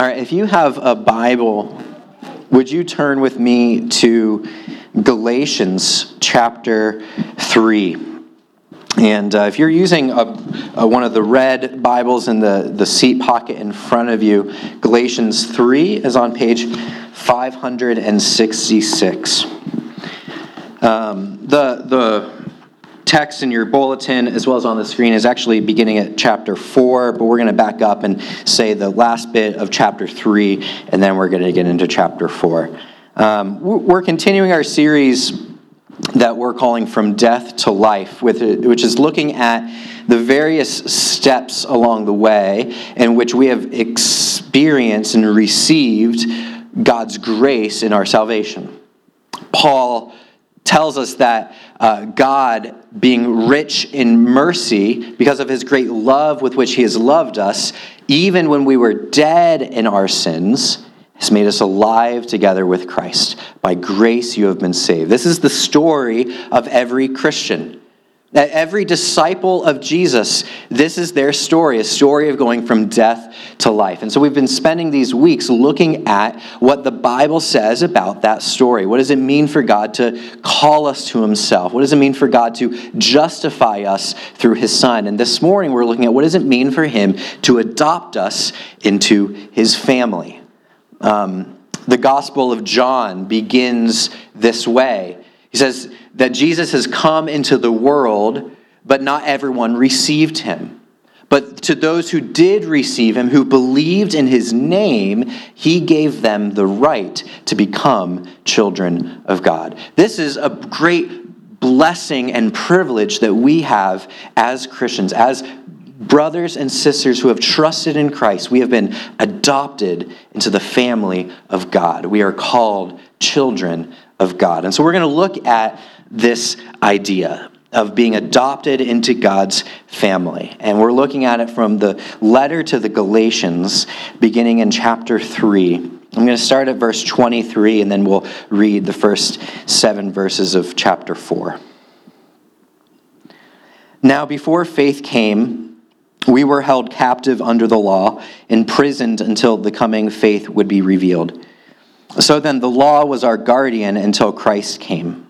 All right, if you have a Bible, would you turn with me to Galatians chapter 3? And uh, if you're using a, a, one of the red Bibles in the, the seat pocket in front of you, Galatians 3 is on page 566. Um, the, the text in your bulletin as well as on the screen is actually beginning at chapter 4, but we're going to back up and say the last bit of chapter 3, and then we're going to get into chapter 4. Um, we're continuing our series that we're calling From Death to Life, which is looking at the various steps along the way in which we have experienced and received God's grace in our salvation. Paul tells us that uh, God, being rich in mercy, because of his great love with which he has loved us, even when we were dead in our sins, has made us alive together with Christ. By grace you have been saved. This is the story of every Christian. That every disciple of Jesus, this is their story, a story of going from death to life. And so we've been spending these weeks looking at what the Bible says about that story. What does it mean for God to call us to himself? What does it mean for God to justify us through his son? And this morning we're looking at what does it mean for him to adopt us into his family? Um, the Gospel of John begins this way. He says that Jesus has come into the world, but not everyone received him. But to those who did receive him, who believed in his name, he gave them the right to become children of God. This is a great blessing and privilege that we have as Christians, as brothers and sisters who have trusted in Christ. We have been adopted into the family of God. We are called children of God. And so we're going to look at this idea of being adopted into God's family. And we're looking at it from the letter to the Galatians, beginning in chapter 3. I'm going to start at verse 23, and then we'll read the first seven verses of chapter 4. Now, before faith came, we were held captive under the law, imprisoned until the coming faith would be revealed. So then, the law was our guardian until Christ came,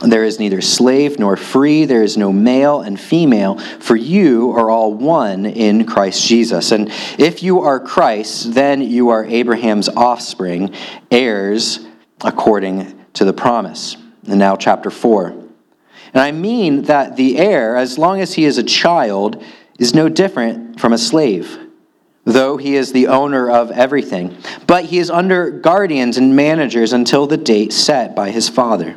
there is neither slave nor free, there is no male and female, for you are all one in Christ Jesus. And if you are Christ, then you are Abraham's offspring, heirs according to the promise. And now, chapter 4. And I mean that the heir, as long as he is a child, is no different from a slave, though he is the owner of everything. But he is under guardians and managers until the date set by his father.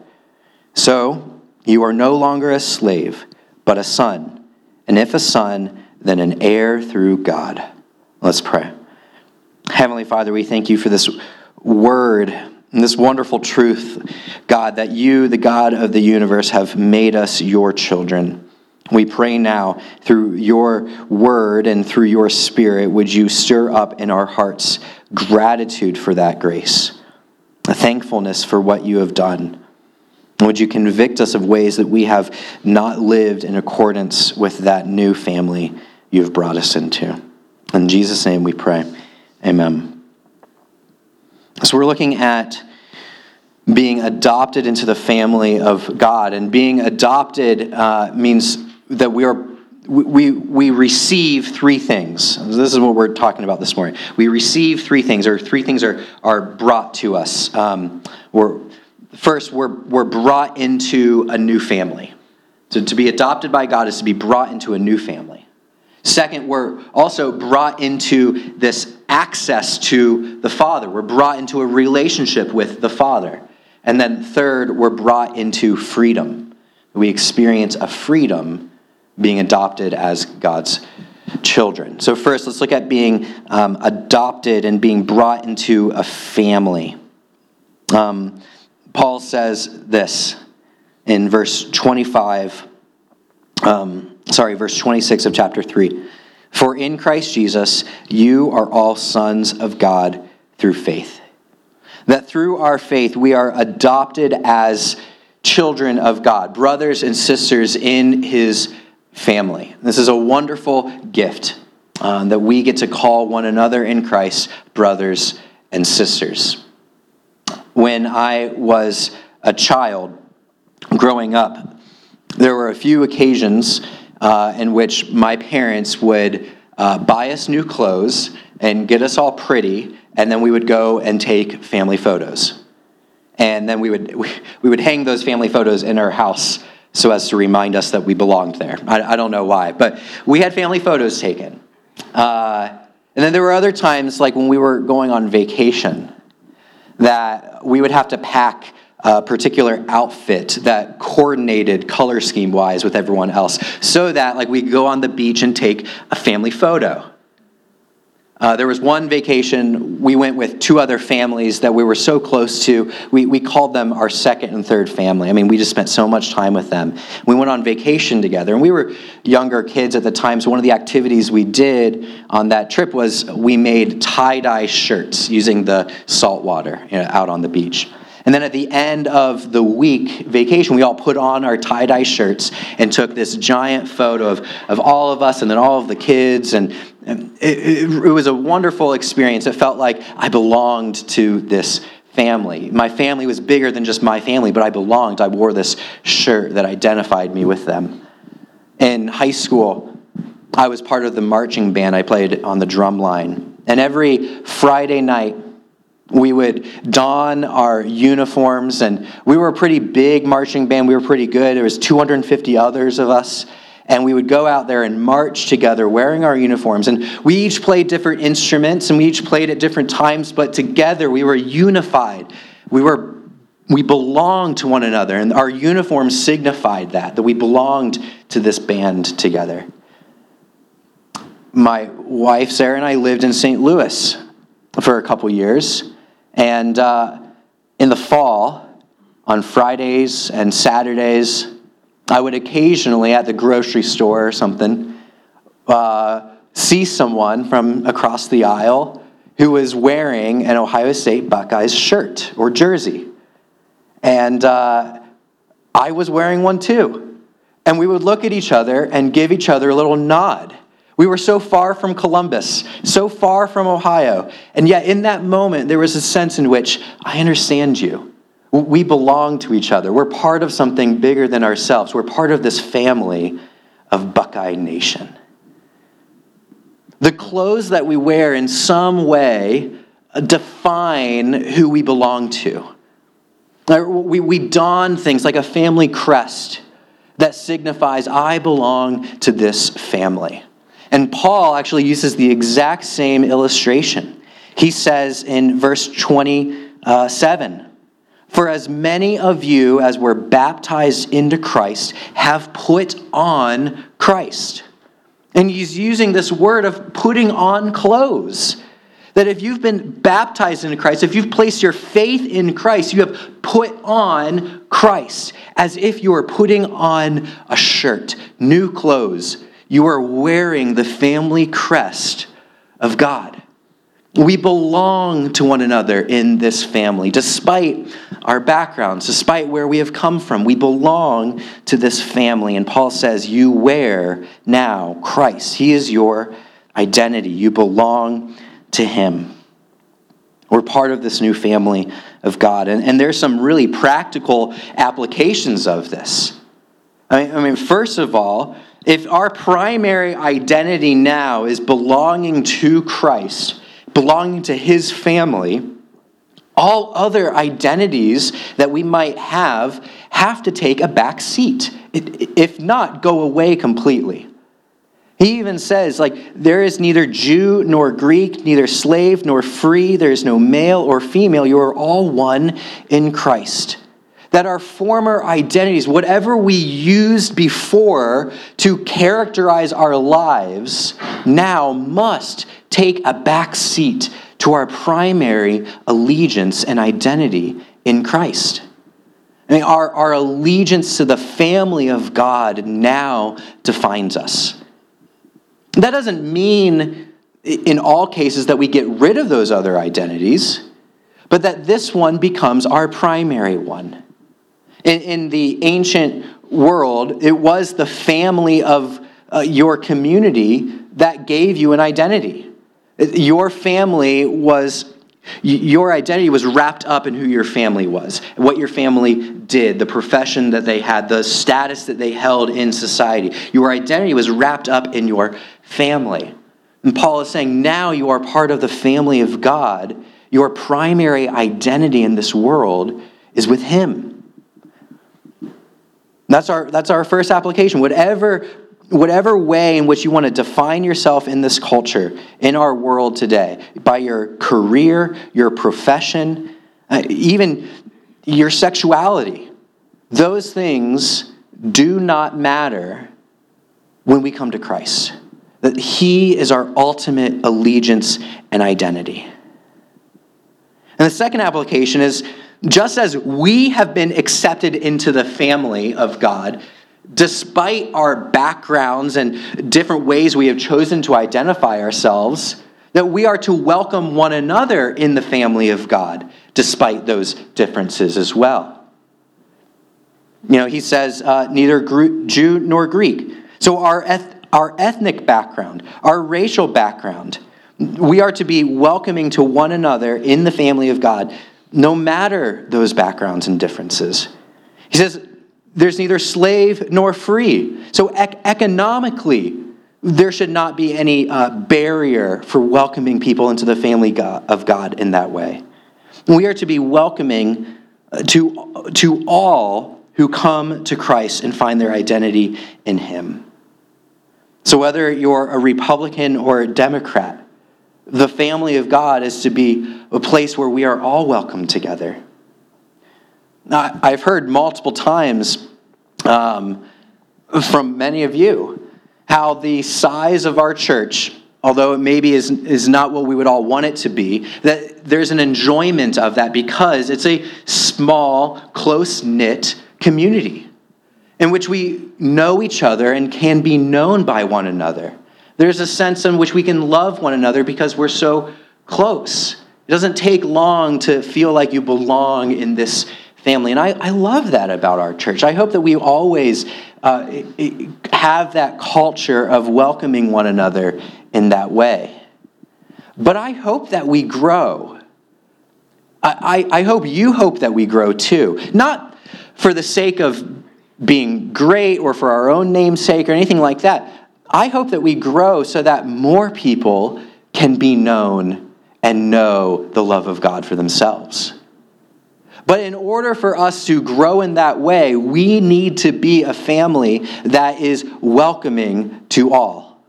So you are no longer a slave, but a son. And if a son, then an heir through God. Let's pray. Heavenly Father, we thank you for this word and this wonderful truth, God, that you, the God of the universe, have made us your children. We pray now through your word and through your spirit, would you stir up in our hearts gratitude for that grace, a thankfulness for what you have done. Would you convict us of ways that we have not lived in accordance with that new family you've brought us into? In Jesus' name we pray. Amen. So we're looking at being adopted into the family of God. And being adopted uh, means that we are we, we receive three things. This is what we're talking about this morning. We receive three things, or three things are, are brought to us. Um, we're, First, we're, we're brought into a new family. So to be adopted by God is to be brought into a new family. Second, we're also brought into this access to the Father. We're brought into a relationship with the Father. And then third, we're brought into freedom. We experience a freedom being adopted as God's children. So, first, let's look at being um, adopted and being brought into a family. Um, Paul says this in verse 25, um, sorry, verse 26 of chapter 3. For in Christ Jesus, you are all sons of God through faith. That through our faith, we are adopted as children of God, brothers and sisters in his family. This is a wonderful gift uh, that we get to call one another in Christ brothers and sisters. When I was a child growing up, there were a few occasions uh, in which my parents would uh, buy us new clothes and get us all pretty, and then we would go and take family photos. And then we would, we would hang those family photos in our house so as to remind us that we belonged there. I, I don't know why, but we had family photos taken. Uh, and then there were other times, like when we were going on vacation, that we would have to pack a particular outfit that coordinated color scheme wise with everyone else so that like we go on the beach and take a family photo uh, there was one vacation we went with two other families that we were so close to. We, we called them our second and third family. I mean, we just spent so much time with them. We went on vacation together, and we were younger kids at the time. So, one of the activities we did on that trip was we made tie dye shirts using the salt water you know, out on the beach. And then at the end of the week vacation, we all put on our tie dye shirts and took this giant photo of, of all of us and then all of the kids. And, and it, it, it was a wonderful experience. It felt like I belonged to this family. My family was bigger than just my family, but I belonged. I wore this shirt that identified me with them. In high school, I was part of the marching band. I played on the drum line. And every Friday night, we would don our uniforms and we were a pretty big marching band. We were pretty good. There was 250 others of us and we would go out there and march together wearing our uniforms. And we each played different instruments and we each played at different times but together we were unified. We were we belonged to one another and our uniforms signified that that we belonged to this band together. My wife sarah and i lived in st louis for a couple years and uh, in the fall, on Fridays and Saturdays, I would occasionally at the grocery store or something uh, see someone from across the aisle who was wearing an Ohio State Buckeyes shirt or jersey. And uh, I was wearing one too. And we would look at each other and give each other a little nod. We were so far from Columbus, so far from Ohio. And yet, in that moment, there was a sense in which I understand you. We belong to each other. We're part of something bigger than ourselves. We're part of this family of Buckeye Nation. The clothes that we wear in some way uh, define who we belong to. Uh, we, we don things like a family crest that signifies, I belong to this family. And Paul actually uses the exact same illustration. He says in verse 27 For as many of you as were baptized into Christ have put on Christ. And he's using this word of putting on clothes. That if you've been baptized into Christ, if you've placed your faith in Christ, you have put on Christ as if you were putting on a shirt, new clothes, you are wearing the family crest of God. We belong to one another in this family. Despite our backgrounds, despite where we have come from, we belong to this family. And Paul says, You wear now Christ. He is your identity. You belong to Him. We're part of this new family of God. And, and there's some really practical applications of this. I mean, I mean, first of all, if our primary identity now is belonging to Christ, belonging to his family, All other identities that we might have have to take a back seat, if not, go away completely. He even says, like, there is neither Jew nor Greek, neither slave nor free, there is no male or female. You are all one in Christ. That our former identities, whatever we used before to characterize our lives, now must take a back seat to our primary allegiance and identity in Christ. I mean, our, our allegiance to the family of God now defines us. That doesn't mean in all cases that we get rid of those other identities, but that this one becomes our primary one. In, in the ancient world, it was the family of uh, your community that gave you an identity. Your family was, your identity was wrapped up in who your family was, what your family did, the profession that they had, the status that they held in society. Your identity was wrapped up in your family. And Paul is saying, now you are part of the family of God. Your primary identity in this world is with Him. That's our, that's our first application. Whatever, whatever way in which you want to define yourself in this culture, in our world today, by your career, your profession, uh, even your sexuality, those things do not matter when we come to Christ that He is our ultimate allegiance and identity. And the second application is just as we have been accepted into the family of God, despite our backgrounds and different ways we have chosen to identify ourselves, that we are to welcome one another in the family of God, despite those differences as well. You know, he says, uh, neither Jew nor Greek. So our eth- our ethnic background, our racial background. We are to be welcoming to one another in the family of God, no matter those backgrounds and differences. He says, there's neither slave nor free. So, ec- economically, there should not be any uh, barrier for welcoming people into the family of God in that way. We are to be welcoming uh, to, to all who come to Christ and find their identity in Him. So, whether you're a Republican or a Democrat, the family of God is to be a place where we are all welcome together. Now, I've heard multiple times um, from many of you how the size of our church, although it maybe is, is not what we would all want it to be, that there's an enjoyment of that because it's a small, close knit community in which we know each other and can be known by one another. There's a sense in which we can love one another because we're so close. It doesn't take long to feel like you belong in this family. And I, I love that about our church. I hope that we always uh, have that culture of welcoming one another in that way. But I hope that we grow. I, I, I hope you hope that we grow too. Not for the sake of being great or for our own namesake or anything like that. I hope that we grow so that more people can be known and know the love of God for themselves. But in order for us to grow in that way, we need to be a family that is welcoming to all.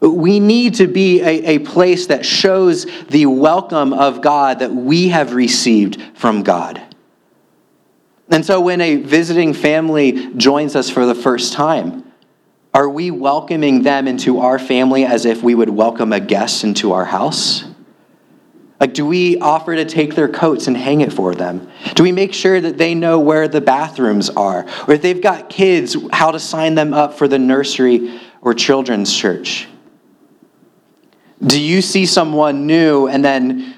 We need to be a, a place that shows the welcome of God that we have received from God. And so when a visiting family joins us for the first time, are we welcoming them into our family as if we would welcome a guest into our house? Like, do we offer to take their coats and hang it for them? Do we make sure that they know where the bathrooms are? Or if they've got kids, how to sign them up for the nursery or children's church? Do you see someone new and then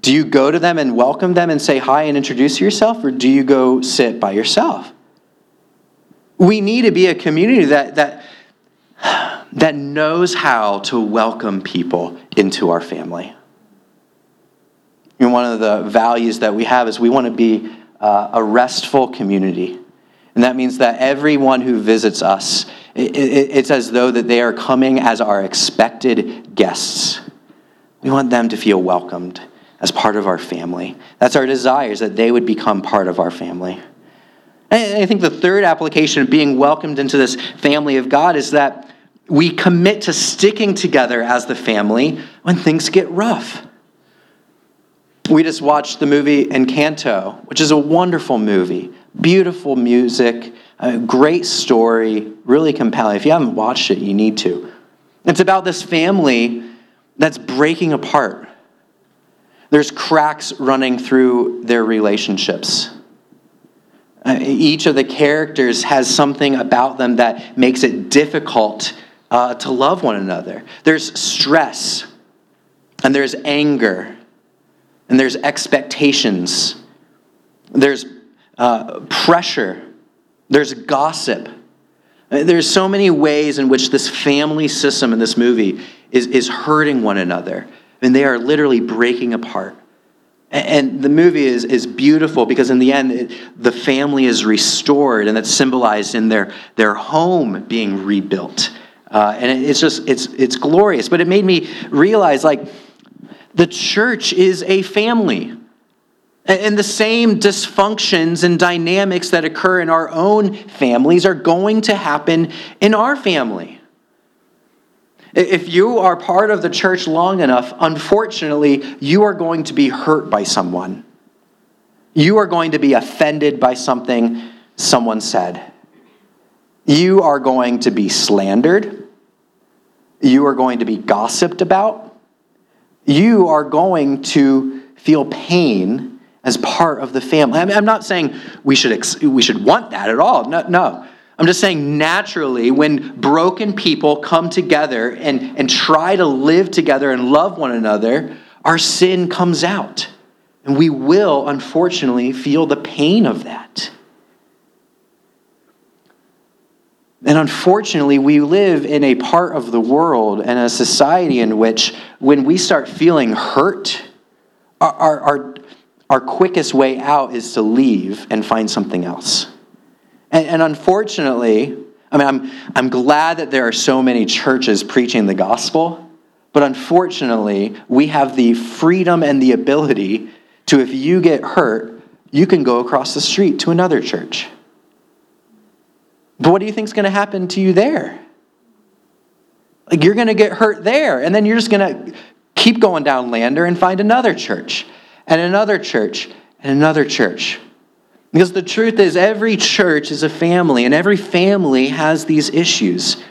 do you go to them and welcome them and say hi and introduce yourself, or do you go sit by yourself? We need to be a community that, that, that knows how to welcome people into our family. And one of the values that we have is we want to be uh, a restful community. And that means that everyone who visits us, it, it, it's as though that they are coming as our expected guests. We want them to feel welcomed as part of our family. That's our desire, is that they would become part of our family. And I think the third application of being welcomed into this family of God is that we commit to sticking together as the family when things get rough. We just watched the movie Encanto, which is a wonderful movie. Beautiful music, a great story, really compelling. If you haven't watched it, you need to. It's about this family that's breaking apart. There's cracks running through their relationships. Uh, each of the characters has something about them that makes it difficult uh, to love one another. There's stress, and there's anger, and there's expectations, there's uh, pressure, there's gossip. Uh, there's so many ways in which this family system in this movie is, is hurting one another. and they are literally breaking apart. And the movie is, is beautiful because in the end, it, the family is restored, and that's symbolized in their, their home being rebuilt. Uh, and it's just, it's, it's glorious. But it made me realize, like, the church is a family. And the same dysfunctions and dynamics that occur in our own families are going to happen in our family. If you are part of the church long enough, unfortunately, you are going to be hurt by someone. You are going to be offended by something someone said. You are going to be slandered. You are going to be gossiped about. You are going to feel pain as part of the family. I am not saying we should, we should want that at all. No, no. I'm just saying, naturally, when broken people come together and, and try to live together and love one another, our sin comes out. And we will, unfortunately, feel the pain of that. And unfortunately, we live in a part of the world and a society in which, when we start feeling hurt, our, our, our, our quickest way out is to leave and find something else. And, and unfortunately, I mean, I'm, I'm glad that there are so many churches preaching the gospel, but unfortunately, we have the freedom and the ability to, if you get hurt, you can go across the street to another church. But what do you think is going to happen to you there? Like, you're going to get hurt there, and then you're just going to keep going down Lander and find another church, and another church, and another church. Because the truth is, every church is a family, and every family has these issues.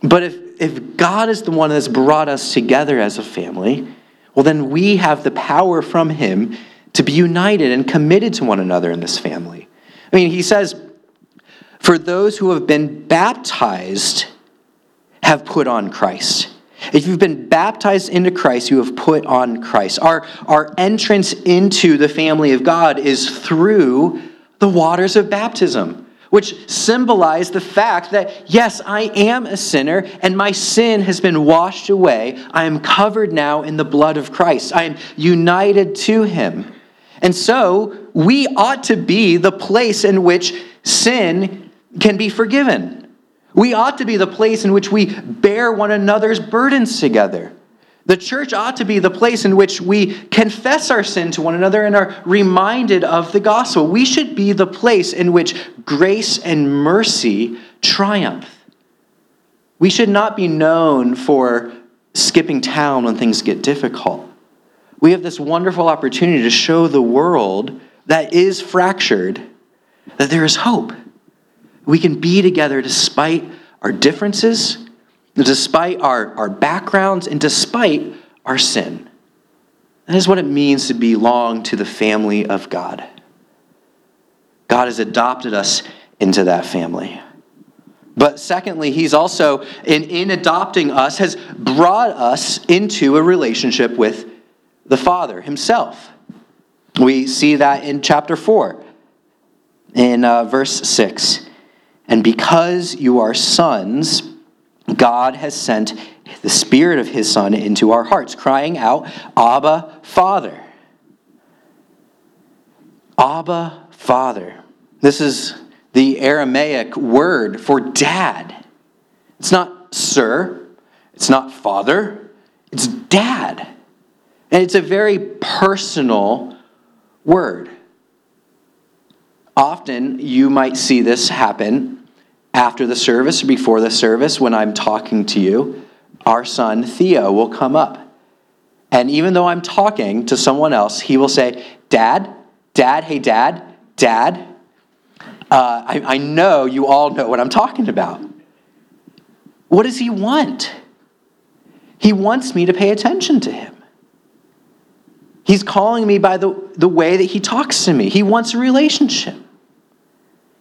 But if, if God is the one that's brought us together as a family, well, then we have the power from Him to be united and committed to one another in this family. I mean, He says, For those who have been baptized have put on Christ. If you've been baptized into Christ, you have put on Christ. Our, our entrance into the family of God is through the waters of baptism, which symbolize the fact that, yes, I am a sinner and my sin has been washed away. I am covered now in the blood of Christ. I am united to him. And so we ought to be the place in which sin can be forgiven. We ought to be the place in which we bear one another's burdens together. The church ought to be the place in which we confess our sin to one another and are reminded of the gospel. We should be the place in which grace and mercy triumph. We should not be known for skipping town when things get difficult. We have this wonderful opportunity to show the world that is fractured that there is hope we can be together despite our differences, despite our, our backgrounds, and despite our sin. That is what it means to belong to the family of God. God has adopted us into that family. But secondly, he's also, in, in adopting us, has brought us into a relationship with the Father himself. We see that in chapter 4, in uh, verse 6. And because you are sons, God has sent the Spirit of His Son into our hearts, crying out, Abba, Father. Abba, Father. This is the Aramaic word for dad. It's not sir, it's not father, it's dad. And it's a very personal word. Often you might see this happen after the service or before the service when I'm talking to you. Our son Theo will come up. And even though I'm talking to someone else, he will say, Dad, Dad, hey, Dad, Dad. Uh, I, I know you all know what I'm talking about. What does he want? He wants me to pay attention to him. He's calling me by the, the way that he talks to me. He wants a relationship,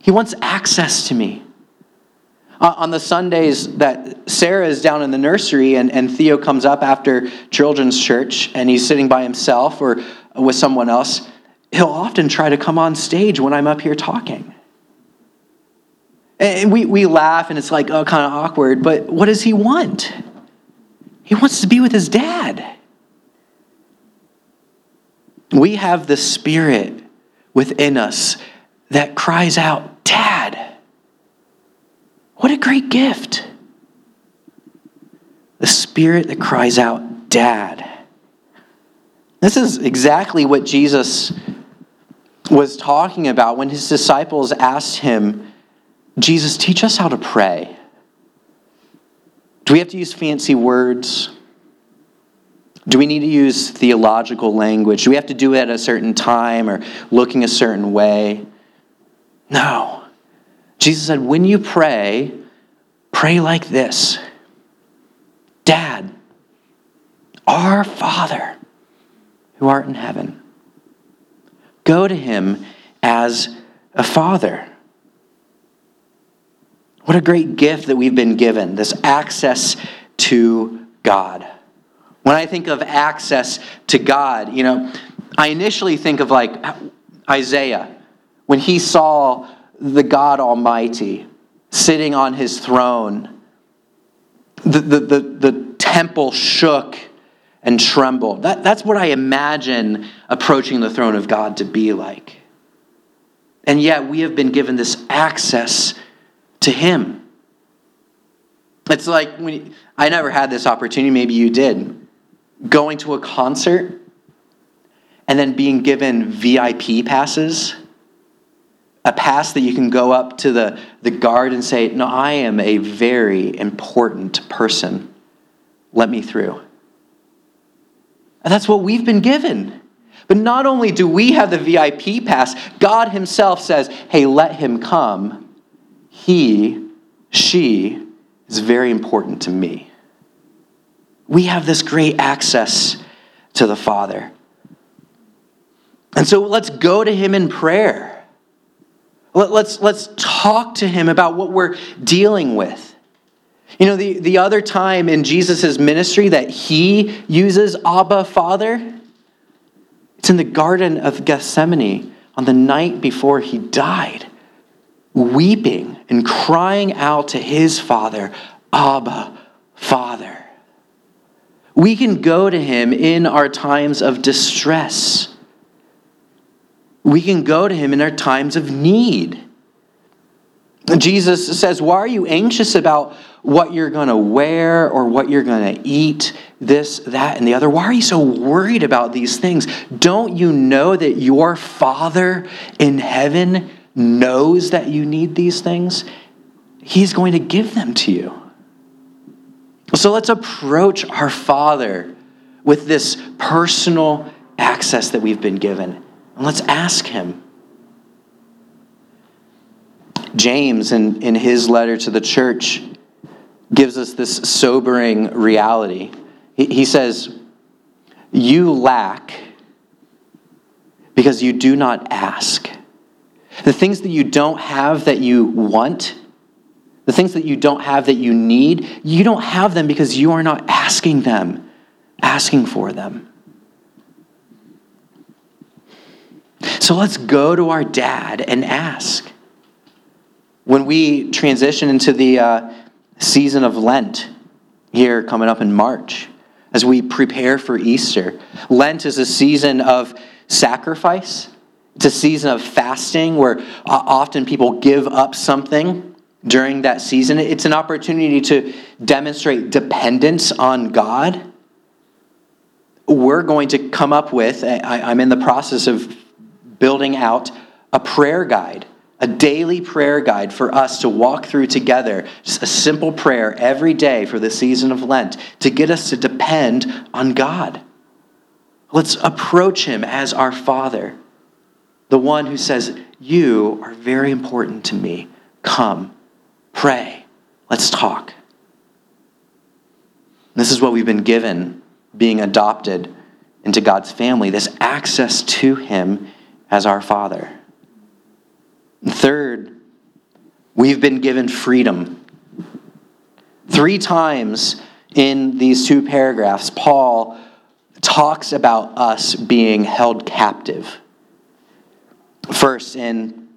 he wants access to me. Uh, on the Sundays that Sarah is down in the nursery and, and Theo comes up after children's church and he's sitting by himself or with someone else, he'll often try to come on stage when I'm up here talking. And we, we laugh and it's like, oh, kind of awkward, but what does he want? He wants to be with his dad. We have the Spirit within us that cries out. What a great gift. The Spirit that cries out, Dad. This is exactly what Jesus was talking about when his disciples asked him, Jesus, teach us how to pray. Do we have to use fancy words? Do we need to use theological language? Do we have to do it at a certain time or looking a certain way? No. Jesus said, when you pray, pray like this Dad, our Father who art in heaven. Go to him as a father. What a great gift that we've been given this access to God. When I think of access to God, you know, I initially think of like Isaiah when he saw the God Almighty sitting on his throne. The, the, the, the temple shook and trembled. That, that's what I imagine approaching the throne of God to be like. And yet we have been given this access to Him. It's like when I never had this opportunity, maybe you did going to a concert and then being given VIP passes, a pass that you can go up to the, the guard and say, No, I am a very important person. Let me through. And that's what we've been given. But not only do we have the VIP pass, God Himself says, Hey, let him come. He, she is very important to me we have this great access to the Father. And so let's go to Him in prayer. Let's, let's talk to Him about what we're dealing with. You know, the, the other time in Jesus' ministry that He uses Abba Father, it's in the Garden of Gethsemane on the night before He died, weeping and crying out to His Father, Abba Father. We can go to him in our times of distress. We can go to him in our times of need. Jesus says, Why are you anxious about what you're going to wear or what you're going to eat, this, that, and the other? Why are you so worried about these things? Don't you know that your Father in heaven knows that you need these things? He's going to give them to you. So let's approach our Father with this personal access that we've been given. And let's ask Him. James, in, in his letter to the church, gives us this sobering reality. He, he says, You lack because you do not ask. The things that you don't have that you want, the things that you don't have that you need, you don't have them because you are not asking them, asking for them. So let's go to our dad and ask. When we transition into the uh, season of Lent here coming up in March, as we prepare for Easter, Lent is a season of sacrifice. It's a season of fasting where uh, often people give up something during that season. It's an opportunity to demonstrate dependence on God. we're going to come up with, I, I'm in the process of building out a prayer guide, a daily prayer guide for us to walk through together, just a simple prayer every day for the season of Lent to get us to depend on God. Let's approach Him as our Father, the one who says, You are very important to me. Come, pray, let's talk. This is what we've been given being adopted into God's family, this access to Him as our Father. Third, we've been given freedom. Three times in these two paragraphs, Paul talks about us being held captive. First, in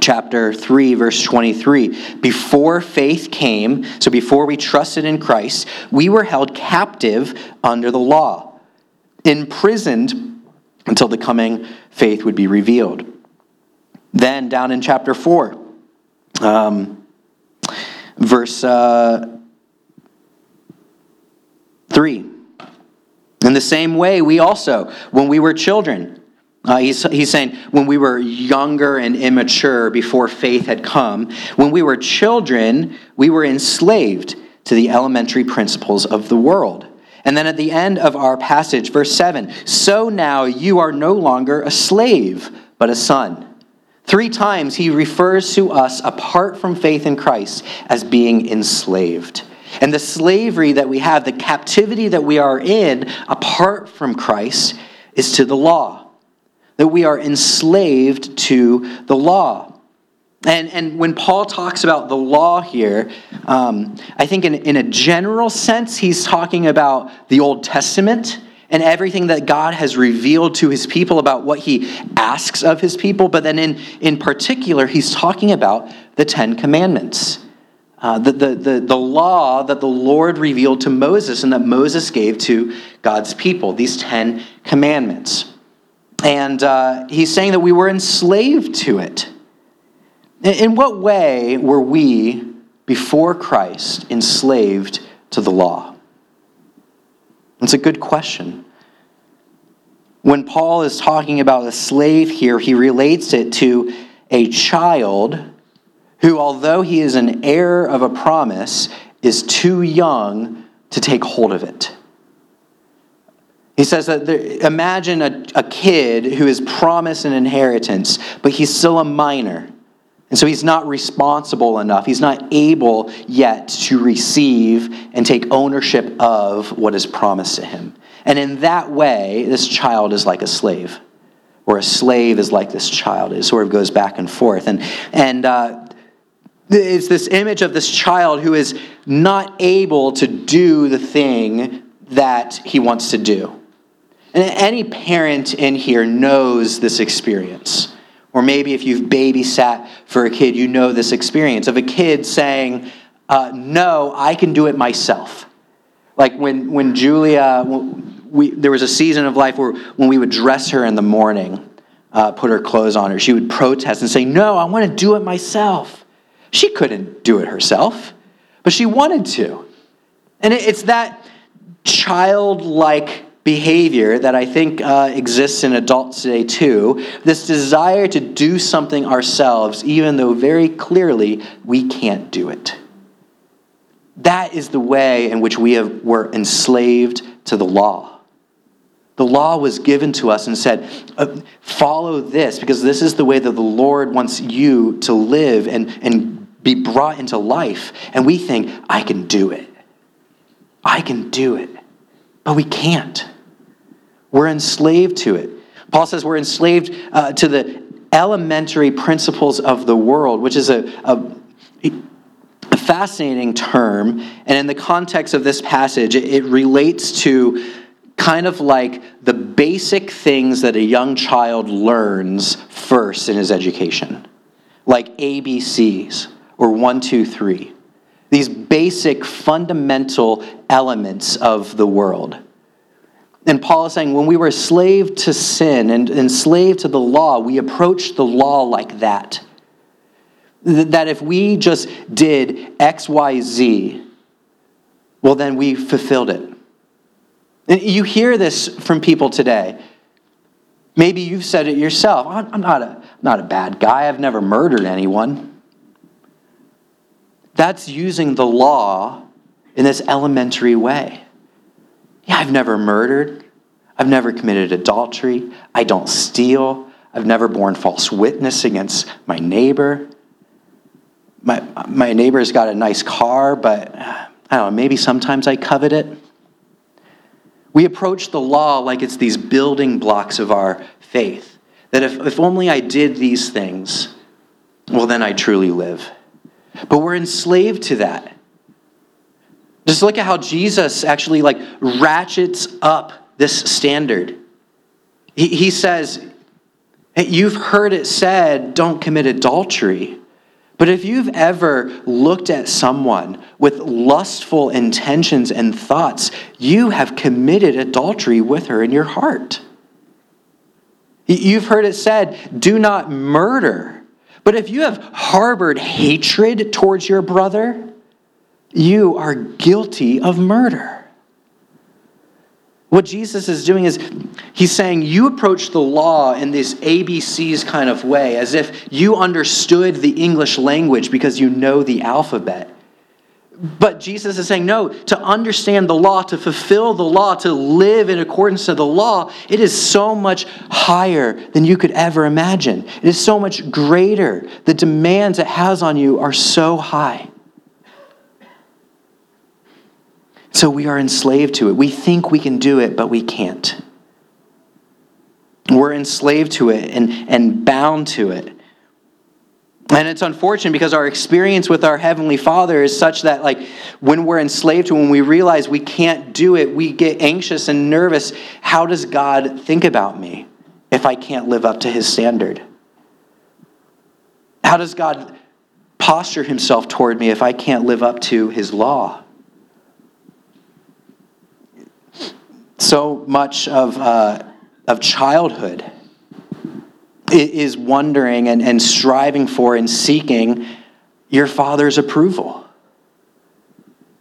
chapter 3, verse 23, before faith came, so before we trusted in Christ, we were held captive under the law, imprisoned until the coming faith would be revealed. Then, down in chapter 4, um, verse uh, 3. In the same way, we also, when we were children, uh, he's, he's saying when we were younger and immature before faith had come, when we were children, we were enslaved to the elementary principles of the world. And then at the end of our passage, verse 7 so now you are no longer a slave, but a son. Three times he refers to us apart from faith in Christ as being enslaved. And the slavery that we have, the captivity that we are in apart from Christ, is to the law. That we are enslaved to the law. And, and when Paul talks about the law here, um, I think in, in a general sense, he's talking about the Old Testament and everything that God has revealed to his people about what he asks of his people. But then in, in particular, he's talking about the Ten Commandments. Uh, the, the, the, the law that the Lord revealed to Moses and that Moses gave to God's people, these Ten Commandments. And uh, he's saying that we were enslaved to it. In what way were we, before Christ, enslaved to the law? It's a good question. When Paul is talking about a slave here, he relates it to a child who, although he is an heir of a promise, is too young to take hold of it. He says that there, imagine a, a kid who is promised an inheritance, but he's still a minor. And so he's not responsible enough. He's not able yet to receive and take ownership of what is promised to him. And in that way, this child is like a slave, or a slave is like this child. It sort of goes back and forth. And, and uh, it's this image of this child who is not able to do the thing that he wants to do. And any parent in here knows this experience. Or maybe if you've babysat for a kid, you know this experience of a kid saying, uh, No, I can do it myself. Like when, when Julia, we, there was a season of life where when we would dress her in the morning, uh, put her clothes on her, she would protest and say, No, I want to do it myself. She couldn't do it herself, but she wanted to. And it's that childlike behavior that I think uh, exists in adults today too this desire to do something ourselves, even though very clearly we can't do it. That is the way in which we have, were enslaved to the law. The law was given to us and said, uh, follow this because this is the way that the Lord wants you to live and, and be brought into life, and we think, I can do it. I can do it. But we can't. We're enslaved to it. Paul says we're enslaved uh, to the elementary principles of the world, which is a, a, a, fascinating term. And in the context of this passage, it, it relates to kind of like the basic things that a young child learns first in his education, like ABCs or one, two, three. These basic fundamental elements of the world. And Paul is saying when we were enslaved to sin and enslaved to the law, we approached the law like that. That if we just did X, Y, Z, well, then we fulfilled it. And you hear this from people today. Maybe you've said it yourself. I'm not a, not a bad guy. I've never murdered anyone. That's using the law in this elementary way. Yeah, I've never murdered. I've never committed adultery. I don't steal. I've never borne false witness against my neighbor. My, my neighbor's got a nice car, but I don't know, maybe sometimes I covet it. We approach the law like it's these building blocks of our faith. That if, if only I did these things, well, then I truly live. But we're enslaved to that. Just look at how Jesus actually like ratchets up this standard. He, he says, hey, You've heard it said, don't commit adultery. But if you've ever looked at someone with lustful intentions and thoughts, you have committed adultery with her in your heart. You've heard it said, do not murder. But if you have harbored hatred towards your brother, you are guilty of murder. What Jesus is doing is he's saying you approach the law in this ABCs kind of way, as if you understood the English language because you know the alphabet. But Jesus is saying, no, to understand the law, to fulfill the law, to live in accordance to the law, it is so much higher than you could ever imagine. It is so much greater. The demands it has on you are so high. So we are enslaved to it. We think we can do it, but we can't. We're enslaved to it and, and bound to it. And it's unfortunate because our experience with our Heavenly Father is such that, like, when we're enslaved to, when we realize we can't do it, we get anxious and nervous. How does God think about me if I can't live up to His standard? How does God posture Himself toward me if I can't live up to His law? So much of, uh, of childhood is wondering and, and striving for and seeking your father's approval.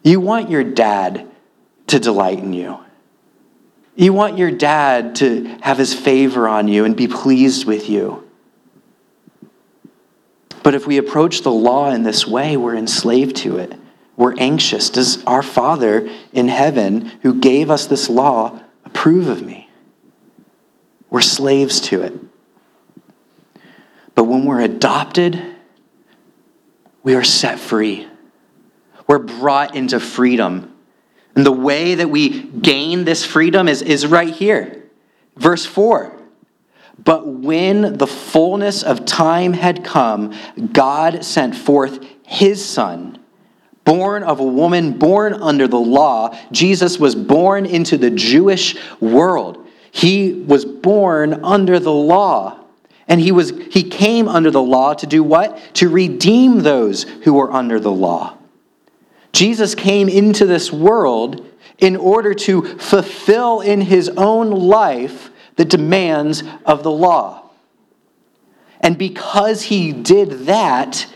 You want your dad to delight in you. You want your dad to have his favor on you and be pleased with you. But if we approach the law in this way, we're enslaved to it. We're anxious. Does our Father in heaven, who gave us this law, approve of me? We're slaves to it. But when we're adopted, we are set free. We're brought into freedom. And the way that we gain this freedom is, is right here. Verse 4. But when the fullness of time had come, God sent forth his Son born of a woman, born under the law. Jesus was born into the Jewish world. He was born under the law. And he, was, he came under the law to do what? To redeem those who were under the law. Jesus came into this world in order to fulfill in his own life the demands of the law. And because he did that,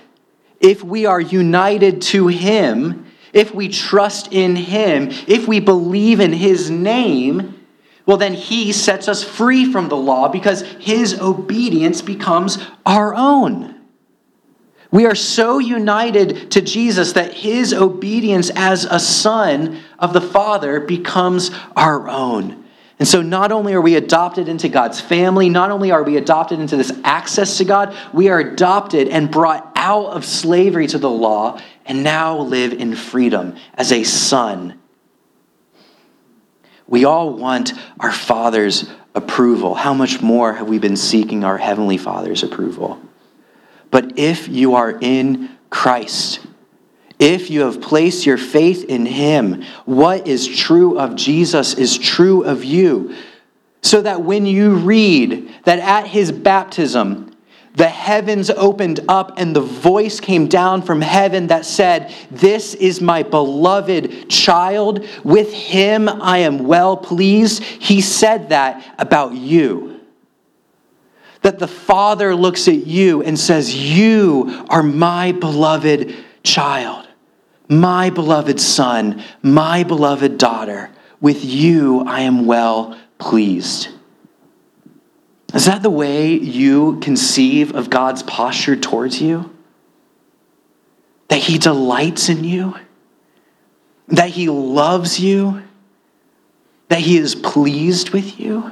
if we are united to Him, if we trust in Him, if we believe in His name, well, then He sets us free from the law because His obedience becomes our own. We are so united to Jesus that His obedience as a son of the Father becomes our own. And so, not only are we adopted into God's family, not only are we adopted into this access to God, we are adopted and brought out of slavery to the law and now live in freedom as a son. We all want our Father's approval. How much more have we been seeking our Heavenly Father's approval? But if you are in Christ, if you have placed your faith in him, what is true of Jesus is true of you. So that when you read that at his baptism, the heavens opened up and the voice came down from heaven that said, This is my beloved child. With him I am well pleased. He said that about you. That the Father looks at you and says, You are my beloved child my beloved son, my beloved daughter, with you I am well pleased. Is that the way you conceive of God's posture towards you? That He delights in you? That He loves you? That He is pleased with you?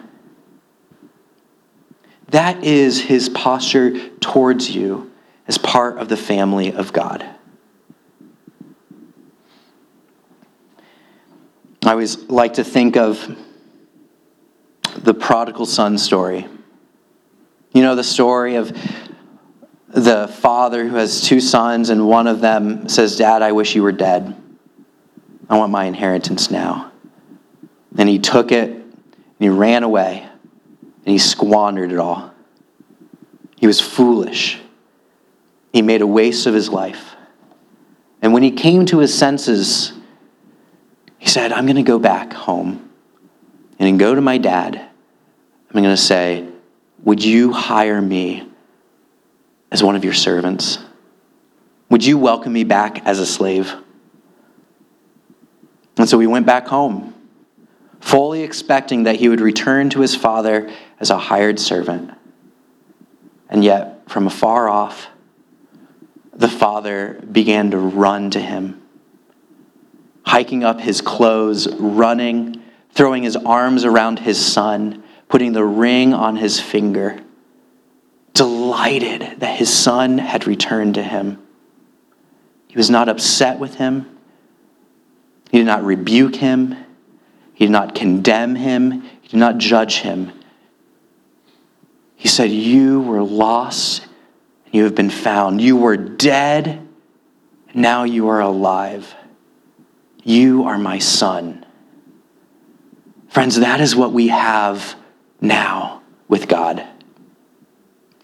That is His posture towards you as part of the family of God. I always like to think of the prodigal son story. You know the story of the father who has two sons, and one of them says, Dad, I wish you were dead. I want my inheritance now. And he took it and he ran away and he squandered it all. He was foolish. He made a waste of his life. And when he came to his senses, he said, I'm going to go back home and go to my dad. I'm going to say, Would you hire me as one of your servants? Would you welcome me back as a slave? And so we went back home, fully expecting that he would return to his father as a hired servant. And yet, from afar off, the father began to run to him hiking up his clothes, running, throwing his arms around his son, putting the ring on his finger, delighted that his son had returned to him. He was not upset with him. He did not rebuke him. He did not condemn him. He did not judge him. He said, You were lost, and you have been found. You were dead, and now you are alive. You are my son. Friends, that is what we have now with God.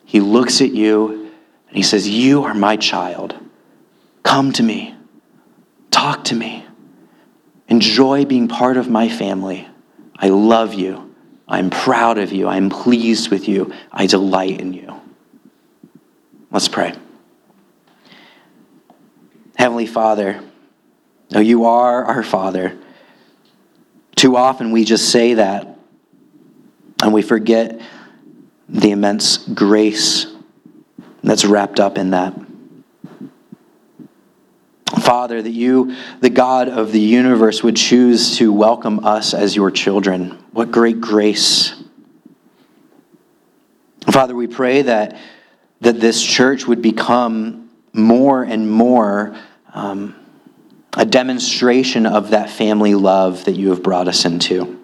He looks at you and he says, You are my child. Come to me. Talk to me. Enjoy being part of my family. I love you. I'm proud of you. I'm pleased with you. I delight in you. Let's pray. Heavenly Father, no, you are our Father. Too often we just say that and we forget the immense grace that's wrapped up in that. Father, that you, the God of the universe, would choose to welcome us as your children. What great grace. Father, we pray that, that this church would become more and more. Um, a demonstration of that family love that you have brought us into.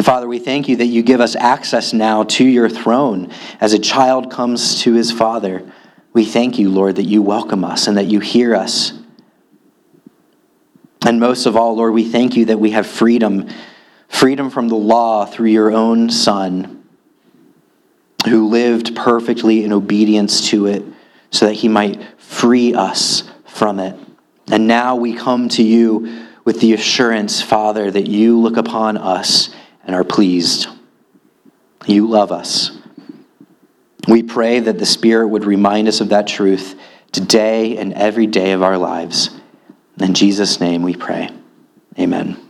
And Father, we thank you that you give us access now to your throne as a child comes to his father. We thank you, Lord, that you welcome us and that you hear us. And most of all, Lord, we thank you that we have freedom freedom from the law through your own Son, who lived perfectly in obedience to it so that he might free us from it. And now we come to you with the assurance, Father, that you look upon us and are pleased. You love us. We pray that the Spirit would remind us of that truth today and every day of our lives. In Jesus' name we pray. Amen.